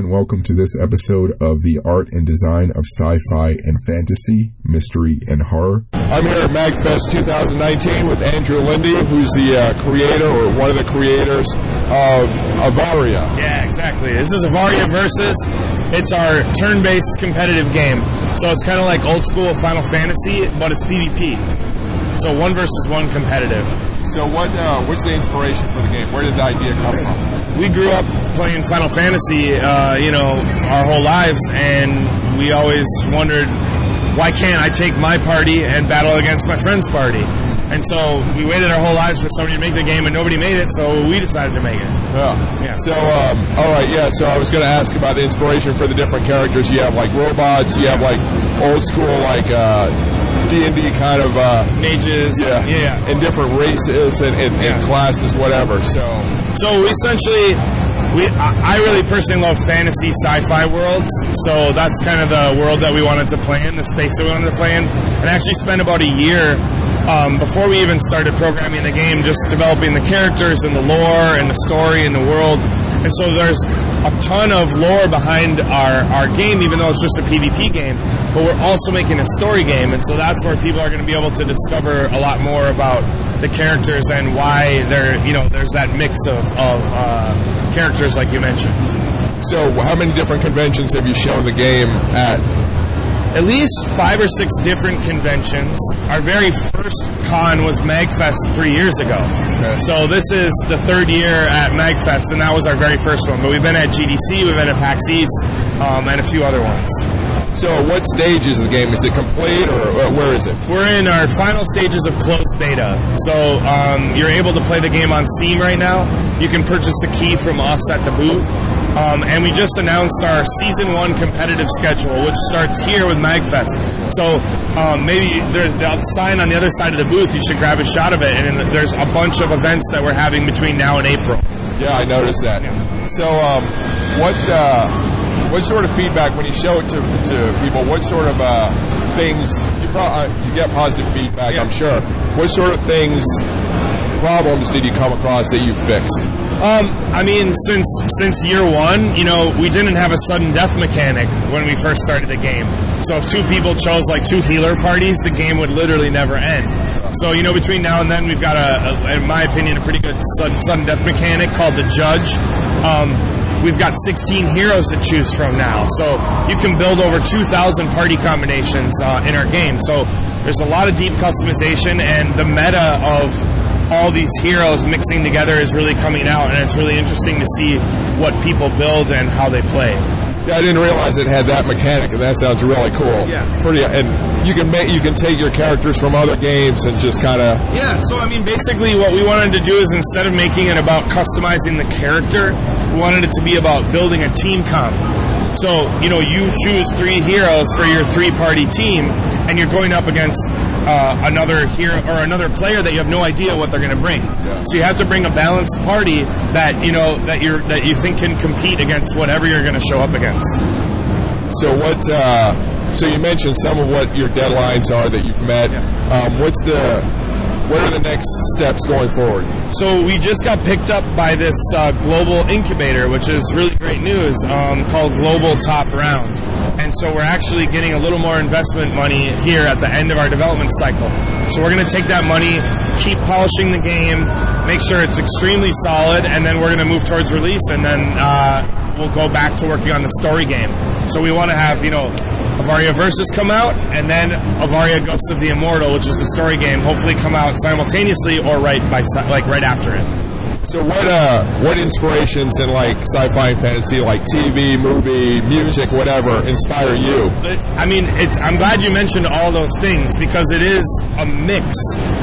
and welcome to this episode of the art and design of sci-fi and fantasy, mystery and horror. I'm here at MagFest 2019 with Andrew Lindy, who's the uh, creator or one of the creators of Avaria. Yeah, exactly. This is Avaria Versus. It's our turn-based competitive game. So it's kind of like old school Final Fantasy, but it's PvP. So one versus one competitive. So what uh, what's the inspiration for the game? Where did the idea come from? We grew up playing Final Fantasy, uh, you know, our whole lives, and we always wondered why can't I take my party and battle against my friend's party? And so we waited our whole lives for somebody to make the game, and nobody made it, so we decided to make it. Yeah. Yeah. So um, all right, yeah. So I was going to ask about the inspiration for the different characters. You have like robots. You have like old school like uh, D and D kind of uh, Mages, yeah, yeah. and different races and, and, and classes, whatever. So So essentially, we I I really personally love fantasy sci-fi worlds. So that's kind of the world that we wanted to play in, the space that we wanted to play in, and actually spent about a year um, before we even started programming the game, just developing the characters and the lore and the story and the world. And so there's a ton of lore behind our, our game, even though it's just a PvP game. But we're also making a story game, and so that's where people are going to be able to discover a lot more about the characters and why they're you know there's that mix of, of uh, characters like you mentioned. so how many different conventions have you shown the game at? At least five or six different conventions. Our very first con was MagFest three years ago. Okay. So this is the third year at MagFest, and that was our very first one. But we've been at GDC, we've been at PAX East, um, and a few other ones. So what stage is the game? Is it complete or where is it? We're in our final stages of closed beta. So um, you're able to play the game on Steam right now. You can purchase a key from us at the booth. Um, and we just announced our season one competitive schedule, which starts here with MagFest. So um, maybe there's a sign on the other side of the booth. You should grab a shot of it. And there's a bunch of events that we're having between now and April. Yeah, I noticed that. So, um, what uh, what sort of feedback when you show it to, to people? What sort of uh, things you, pro- uh, you get positive feedback? I'm sure. What sort of things, problems did you come across that you fixed? Um, I mean, since since year one, you know, we didn't have a sudden death mechanic when we first started the game. So if two people chose like two healer parties, the game would literally never end. So you know, between now and then, we've got a, a in my opinion, a pretty good sudden, sudden death mechanic called the Judge. Um, we've got 16 heroes to choose from now, so you can build over 2,000 party combinations uh, in our game. So there's a lot of deep customization, and the meta of all these heroes mixing together is really coming out, and it's really interesting to see what people build and how they play. Yeah, I didn't realize it had that mechanic, and that sounds really cool. Yeah. pretty. And you can make you can take your characters from other games and just kind of Yeah, so I mean, basically, what we wanted to do is instead of making it about customizing the character, we wanted it to be about building a team comp. So, you know, you choose three heroes for your three party team, and you're going up against uh, another here or another player that you have no idea what they're going to bring. So you have to bring a balanced party that you know that you're that you think can compete against whatever you're going to show up against. So what? Uh, so you mentioned some of what your deadlines are that you've met. Um, what's the? What are the next steps going forward? So we just got picked up by this uh, global incubator, which is really great news, um, called Global Top Round. And so we're actually getting a little more investment money here at the end of our development cycle. So we're going to take that money, keep polishing the game, make sure it's extremely solid, and then we're going to move towards release, and then uh, we'll go back to working on the story game. So we want to have, you know, Avaria Versus come out, and then Avaria Ghosts of the Immortal, which is the story game, hopefully come out simultaneously or right by like right after it. So what? Uh, what inspirations in like sci-fi and fantasy, like TV, movie, music, whatever, inspire you? I mean, it's, I'm glad you mentioned all those things because it is a mix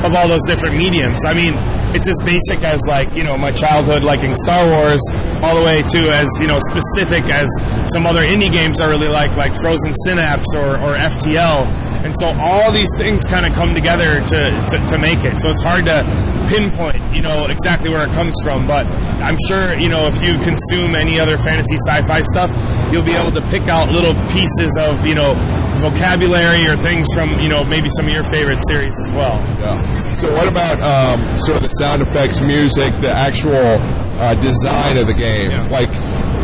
of all those different mediums. I mean, it's as basic as like you know my childhood liking Star Wars, all the way to as you know specific as some other indie games I really like, like Frozen Synapse or, or FTL. And so all these things kind of come together to, to, to make it. So it's hard to pinpoint, you know, exactly where it comes from. But I'm sure, you know, if you consume any other fantasy sci-fi stuff, you'll be able to pick out little pieces of, you know, vocabulary or things from, you know, maybe some of your favorite series as well. Yeah. So what about um, sort of the sound effects, music, the actual uh, design of the game? Like,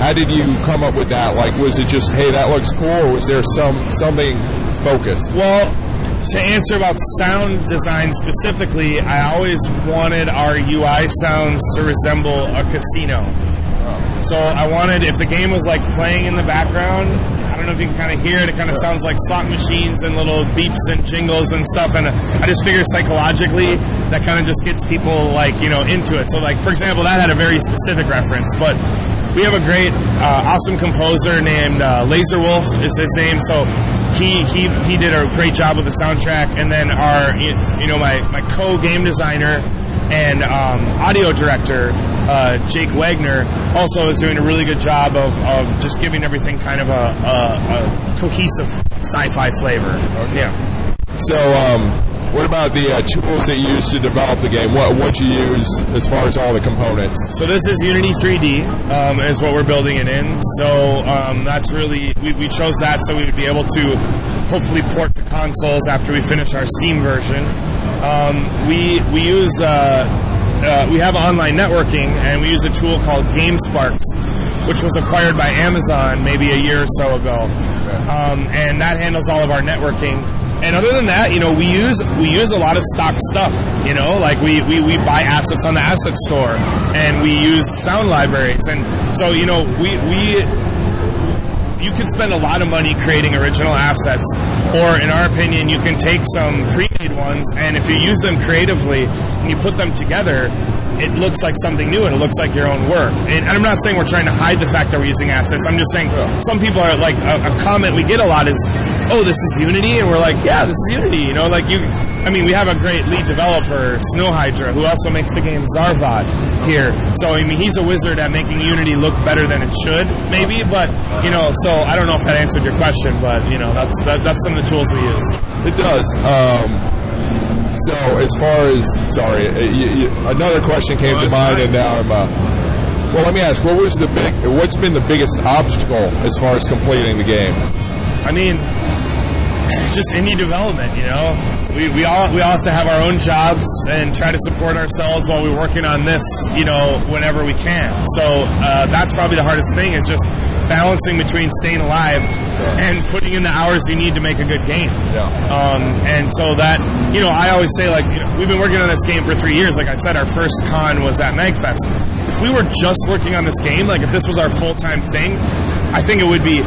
How did you come up with that? Like, was it just, hey, that looks cool, or was there some something focused? Well, to answer about sound design specifically, I always wanted our UI sounds to resemble a casino. So I wanted, if the game was like playing in the background, I don't know if you can kind of hear it. It kind of sounds like slot machines and little beeps and jingles and stuff. And I just figure psychologically that kind of just gets people like you know into it. So like for example, that had a very specific reference, but we have a great, uh, awesome composer named uh, Laser Wolf is his name. So he he he did a great job with the soundtrack. And then our you, know my my co game designer and um, audio director uh, Jake Wagner also is doing a really good job of, of just giving everything kind of a, a, a cohesive sci-fi flavor. Yeah. So, um, what about the uh, tools that you use to develop the game? What what you use as far as all the components? So this is Unity 3D um, is what we're building it in. So um, that's really we, we chose that so we would be able to hopefully port to consoles after we finish our Steam version. Um, we we use uh, uh, we have online networking and we use a tool called GameSparks, which was acquired by Amazon maybe a year or so ago, um, and that handles all of our networking. And other than that, you know, we use we use a lot of stock stuff. You know, like we, we, we buy assets on the asset store, and we use sound libraries, and so you know we we you can spend a lot of money creating original assets, or in our opinion, you can take some pre-made ones, and if you use them creatively and you put them together, it looks like something new and it looks like your own work. And I'm not saying we're trying to hide the fact that we're using assets. I'm just saying some people are like a, a comment we get a lot is, "Oh, this is Unity," and we're like, "Yeah, this is Unity." You know, like you. I mean, we have a great lead developer, Snow Hydra, who also makes the game Zarvot here. So I mean, he's a wizard at making Unity look better than it should, maybe. But you know, so I don't know if that answered your question, but you know, that's that, that's some of the tools we use. It does. Um, so, as far as sorry, uh, you, you, another question came to mind, and now I'm. Uh, well, let me ask: What was the big? What's been the biggest obstacle as far as completing the game? I mean, just indie development. You know, we, we all we all have to have our own jobs and try to support ourselves while we're working on this. You know, whenever we can. So uh, that's probably the hardest thing is just balancing between staying alive and putting in the hours you need to make a good game. Yeah. Um, and so that, you know, I always say, like, you know, we've been working on this game for three years. Like I said, our first con was at MagFest. If we were just working on this game, like if this was our full time thing, I think it would be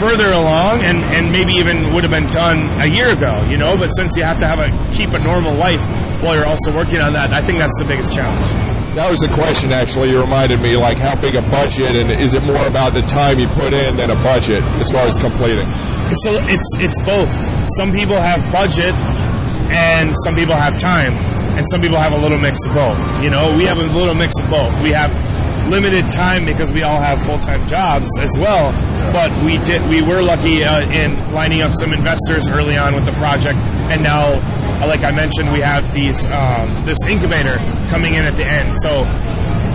further along and, and maybe even would have been done a year ago, you know. But since you have to have a keep a normal life while you're also working on that, I think that's the biggest challenge. That was the question, actually. You reminded me, like, how big a budget, and is it more about the time you put in than a budget as far as completing? It's a, it's it's both. Some people have budget, and some people have time, and some people have a little mix of both. You know, we have a little mix of both. We have limited time because we all have full time jobs as well. But we did we were lucky uh, in lining up some investors early on with the project, and now, uh, like I mentioned, we have these um, this incubator coming in at the end. So.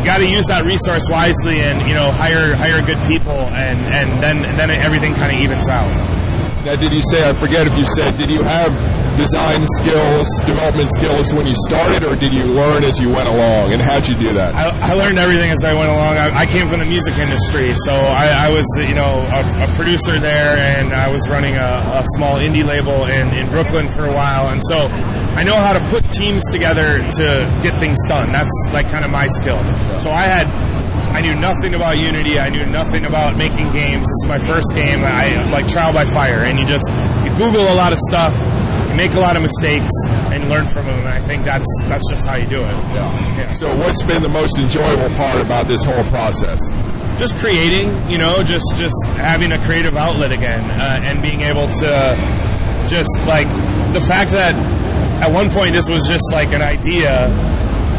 Got to use that resource wisely, and you know, hire hire good people, and and then and then everything kind of evens out. Now, did you say? I forget if you said. Did you have design skills, development skills when you started, or did you learn as you went along? And how'd you do that? I, I learned everything as I went along. I, I came from the music industry, so I, I was, you know, a, a, producer there, and I was running a, a small indie label in, in Brooklyn for a while, and so I know how to put teams together to get things done. That's like kind of my skill. So I had I knew nothing about Unity. I knew nothing about making games. This is my first game. I like trial by fire, and you just you Google a lot of stuff, make a lot of mistakes, and learn from them. And I think that's that's just how you do it. Yeah. yeah. So, what's been the most enjoyable part about this whole process? Just creating, you know, just just having a creative outlet again, uh, and being able to just like the fact that at one point this was just like an idea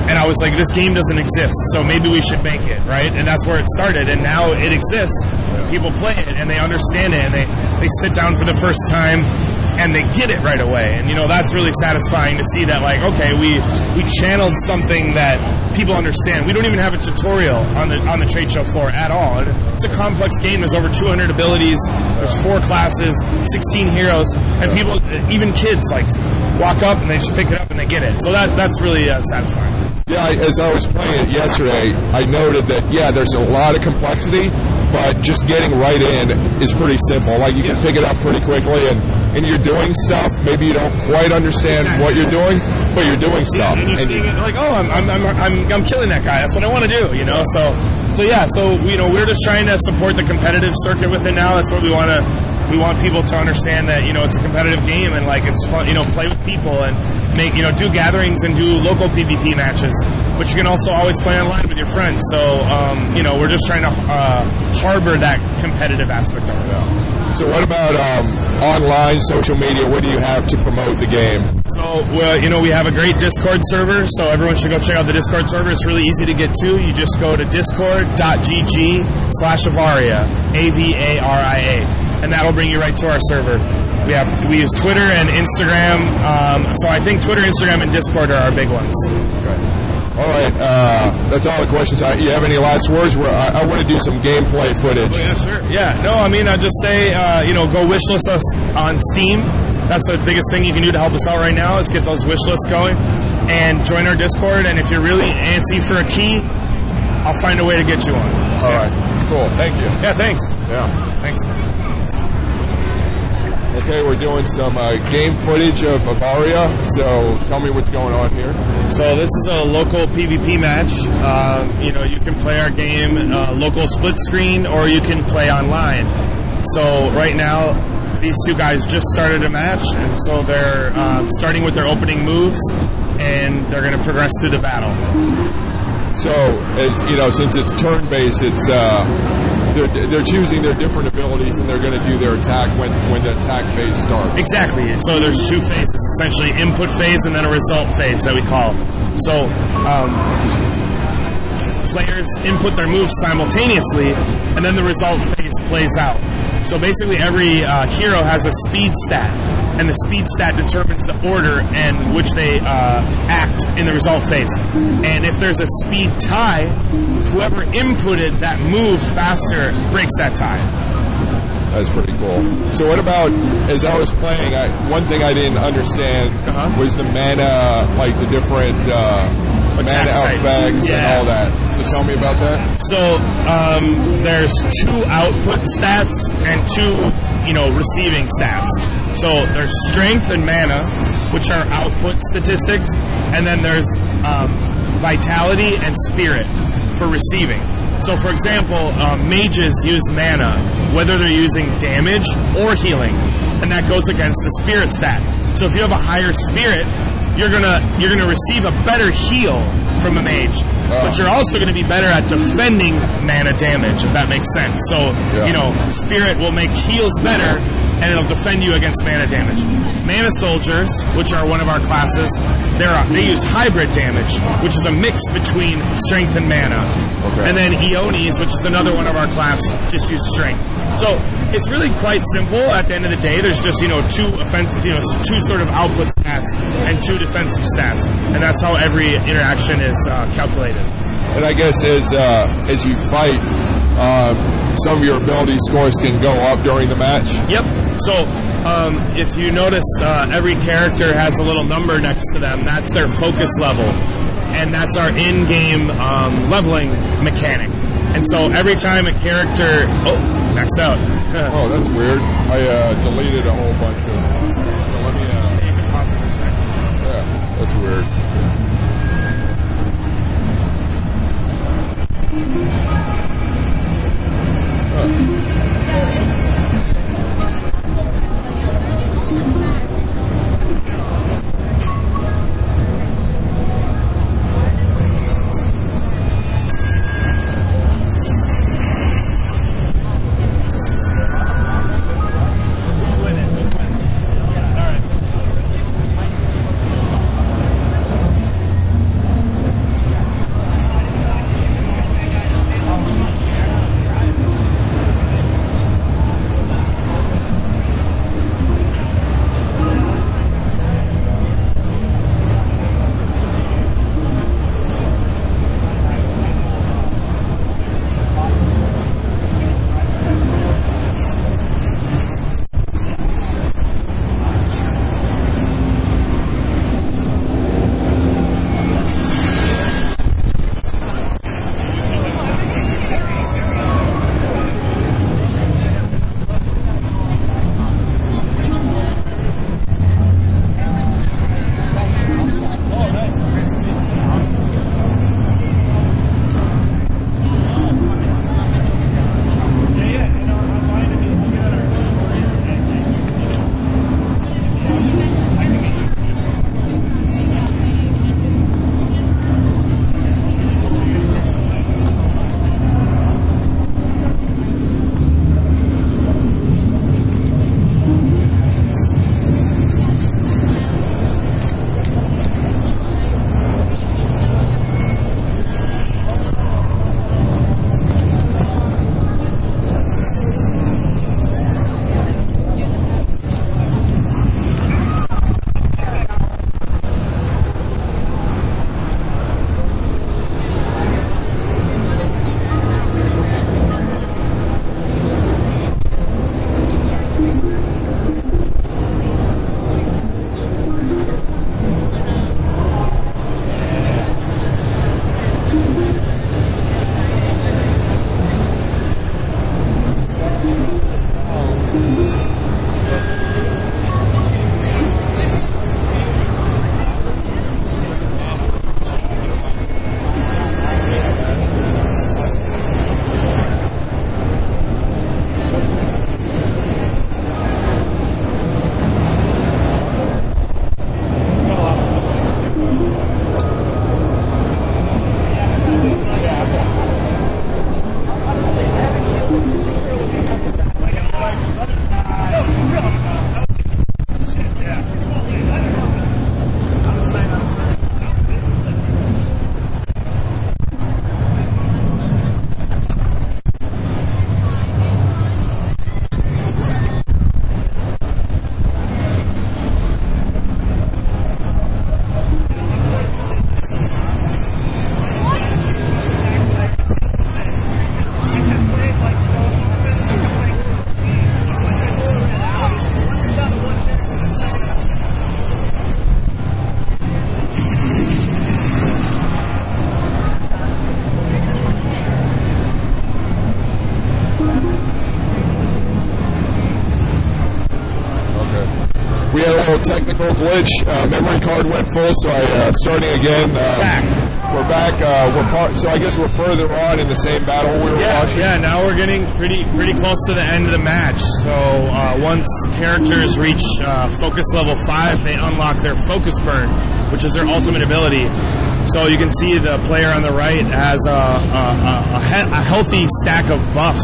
and I was like, this game doesn't exist, so maybe we should make it, right? And that's where it started, and now it exists. People play it, and they understand it, and they, they sit down for the first time, and they get it right away. And, you know, that's really satisfying to see that, like, okay, we, we channeled something that people understand. We don't even have a tutorial on the, on the trade show floor at all. It's a complex game. There's over 200 abilities, there's four classes, 16 heroes, and people, even kids, like, walk up and they just pick it up and they get it. So that, that's really uh, satisfying. Yeah, I, as I was playing it yesterday, I noted that yeah, there's a lot of complexity, but just getting right in is pretty simple. Like you can pick it up pretty quickly, and and you're doing stuff. Maybe you don't quite understand what you're doing, but you're doing stuff. and you're And seeing it like, oh, I'm, I'm, I'm, I'm, I'm killing that guy. That's what I want to do, you know. So, so yeah. So you know, we're just trying to support the competitive circuit with it now. That's what we want to. We want people to understand that you know it's a competitive game and like it's fun. You know, play with people and make you know do gatherings and do local PvP matches. But you can also always play online with your friends. So um, you know, we're just trying to uh, harbor that competitive aspect of it. So what about um, online social media? What do you have to promote the game? So, well, you know, we have a great Discord server, so everyone should go check out the Discord server. It's really easy to get to. You just go to discord.gg slash Avaria, A-V-A-R-I-A, and that'll bring you right to our server. We have we use Twitter and Instagram, um, so I think Twitter, Instagram, and Discord are our big ones. All right, uh, that's all the questions. I, you have any last words? Where I, I want to do some gameplay footage. Yeah, sure. Yeah, no, I mean, I just say, uh, you know, go wishlist us on Steam. That's the biggest thing you can do to help us out right now is get those wish lists going and join our Discord. And if you're really antsy for a key, I'll find a way to get you one. All right, cool. Thank you. Yeah, thanks. Yeah. Thanks. Okay, we're doing some uh, game footage of Avaria. So tell me what's going on here. So this is a local PvP match. Um, you know, you can play our game uh, local split screen, or you can play online. So right now, these two guys just started a match, and so they're uh, starting with their opening moves, and they're going to progress through the battle. So it's you know since it's turn based, it's uh, they're, they're choosing their different abilities and they're going to do their attack when when the attack phase starts. Exactly. So there's two phases, essentially input phase and then a result phase that we call. So um, players input their moves simultaneously, and then the result phase plays out. So basically, every uh, hero has a speed stat, and the speed stat determines the order and which they uh, act in the result phase. And if there's a speed tie, whoever inputted that move faster breaks that tie. That's pretty cool. So what about as I was playing? I, one thing I didn't understand Uh-huh. was the mana, like the different uh, Attack mana effects and all that. So tell me about that. So um, there's two output stats and two, you know, receiving stats. So there's strength and mana, which are output statistics, and then there's um, vitality and spirit for receiving. So, for example, um, mages use mana whether they're using damage or healing, and that goes against the spirit stat. So, if you have a higher spirit, you're gonna you're gonna receive a better heal from a mage, but you're also gonna be better at defending mana damage, if that makes sense. So, Yeah. you know, spirit will make heals better, and it'll defend you against mana damage. Mana soldiers, which are one of our classes, they use hybrid damage, which is a mix between strength and mana. Okay. And then Eonis, which is another one of our class, just use strength. So it's really quite simple. At the end of the day, there's just you know two offensive, you know, two sort of output stats and two defensive stats, and that's how every interaction is uh, calculated. And I guess as uh, as you fight, um, some of your ability scores can go up during the match. Yep. So um, if you notice, uh, every character has a little number next to them. That's their focus level, and that's our in-game um, leveling mechanic. And so every time a character, oh, out. oh, that's weird. I uh, deleted a whole bunch of. Uh, yeah, that's weird. Huh. Glitch. Uh, memory card went full, so I uh, starting again. Um, Back. We're back. Uh, we're part, so I guess we're further on in the same battle we were Yeah, watching. yeah. Now we're getting pretty pretty close to the end of the match. So uh, once characters reach uh, focus level five, they unlock their focus burn, which is their ultimate ability. So you can see the player on the right has a, a, a, a, he- a healthy stack of buffs.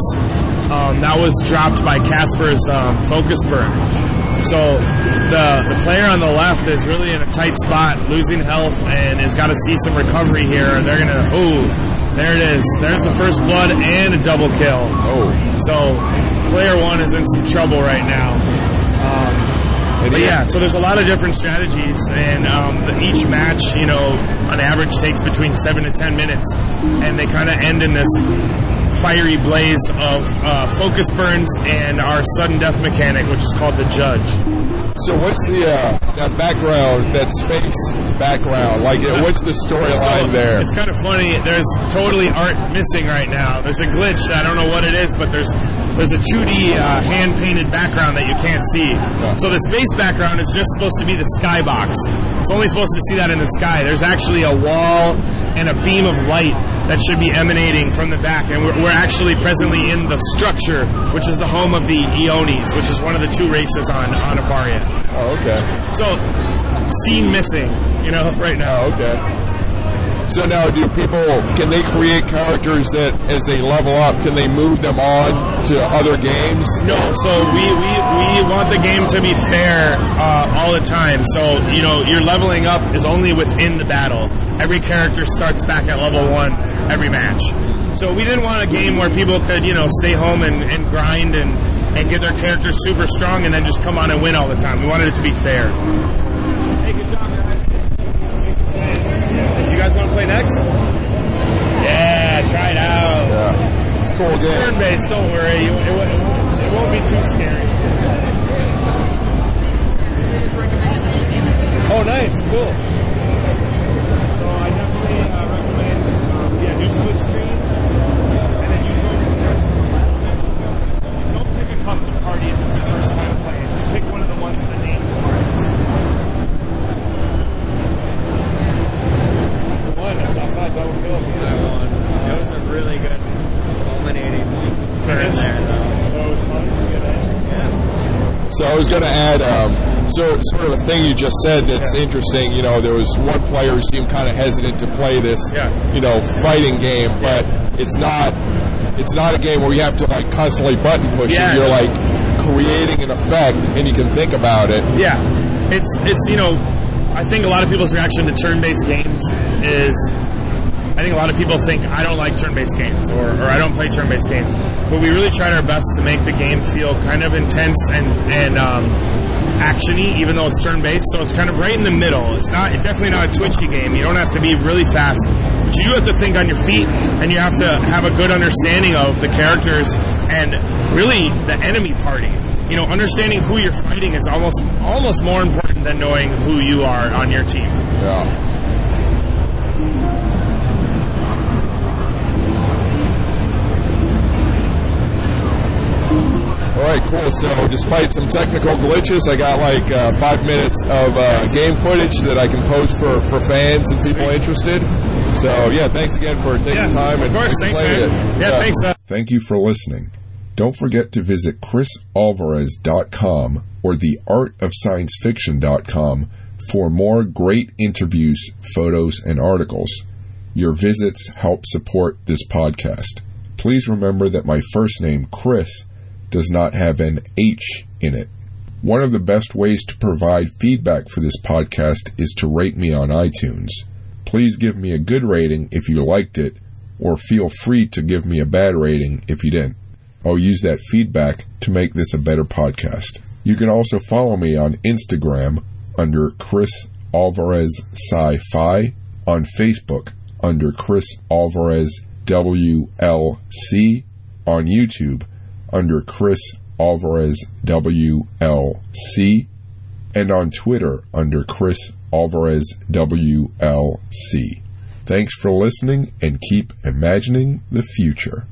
Um, that was dropped by Casper's um, focus burn. So the the player on the left is really in a tight spot, losing health, and has got to see some recovery here. They're gonna ooh, there it is. There's the first blood and a double kill. Oh, So player one is in some trouble right now. Um, but yeah, so there's a lot of different strategies, and um, the, each match, you know, on average takes between seven to ten minutes, and they kind of end in this fiery blaze of uh, focus burns and our sudden death mechanic, which is called the Judge. So what's the uh, that background, that space background? Like, uh, what's the storyline So, there? It's kind of funny. There's totally art missing right now. There's a glitch. I don't know what it is, but there's there's a 2D uh, hand painted background that you can't see. So the space background is just supposed to be the skybox. It's only supposed to see that in the sky. There's actually a wall and a beam of light that should be emanating from the back, and we're, we're actually presently in the structure, which is the home of the Eonis, which is one of the two races on on Avaria. Oh, okay. So scene missing, you know, right now. Oh, okay. So now, do people can they create characters that, as they level up, can they move them on to other games? No, so we, we, we want the game to be fair uh, all the time. So, you know, your leveling up is only within the battle. Every character starts back at level one every match. So we didn't want a game where people could, you know, stay home and, and grind and, and get their characters super strong and then just come on and win all the time. We wanted it to be fair. Next? Yeah, try it out. Yeah, it's cool It's game. turn based, don't worry. It, it, it won't be too scary. Thing you just said that's interesting. You know, there was one player who seemed kind of hesitant to play this, Yeah. you know, fighting game, but it's not. It's not a game where you have to like constantly button push. Yeah. You're like creating an effect, and you can think about it. Yeah, it's it's you know, I think a lot of people's reaction to turn-based games is, I think a lot of people think I don't like turn-based games or, or I don't play turn-based games, but we really tried our best to make the game feel kind of intense and and um, actiony, even though it's turn-based. So it's kind of right in the middle. It's not it's definitely not a twitchy game. You don't have to be really fast. But you do have to think on your feet, and you have to have a good understanding of the characters and really the enemy party you know, understanding who you're fighting is almost almost more important than knowing who you are on your team. Yeah. Right, cool. So, despite some technical glitches, I got like uh, five minutes of uh, game footage that I can post for, for fans and people interested. So, yeah, thanks again for taking time of and course. Thanks, explaining man. it. Yeah, thanks. Uh, Thank you for listening. Don't forget to visit crisalvarez.com or theartofsciencefiction.com for more great interviews, photos, and articles. Your visits help support this podcast. Please remember that my first name, Cris, does not have an H in it. One of the best ways to provide feedback for this podcast is to rate me on iTunes. Please give me a good rating if you liked it, or feel free to give me a bad rating if you didn't. I'll use that feedback to make this a better podcast. You can also follow me on Instagram under Cris Alvarez Sci-Fi, on Facebook under Cris Alvarez WLC, on YouTube under Cris Alvarez WLC, and on Twitter under Cris Alvarez WLC. Thanks for listening and keep imagining the future.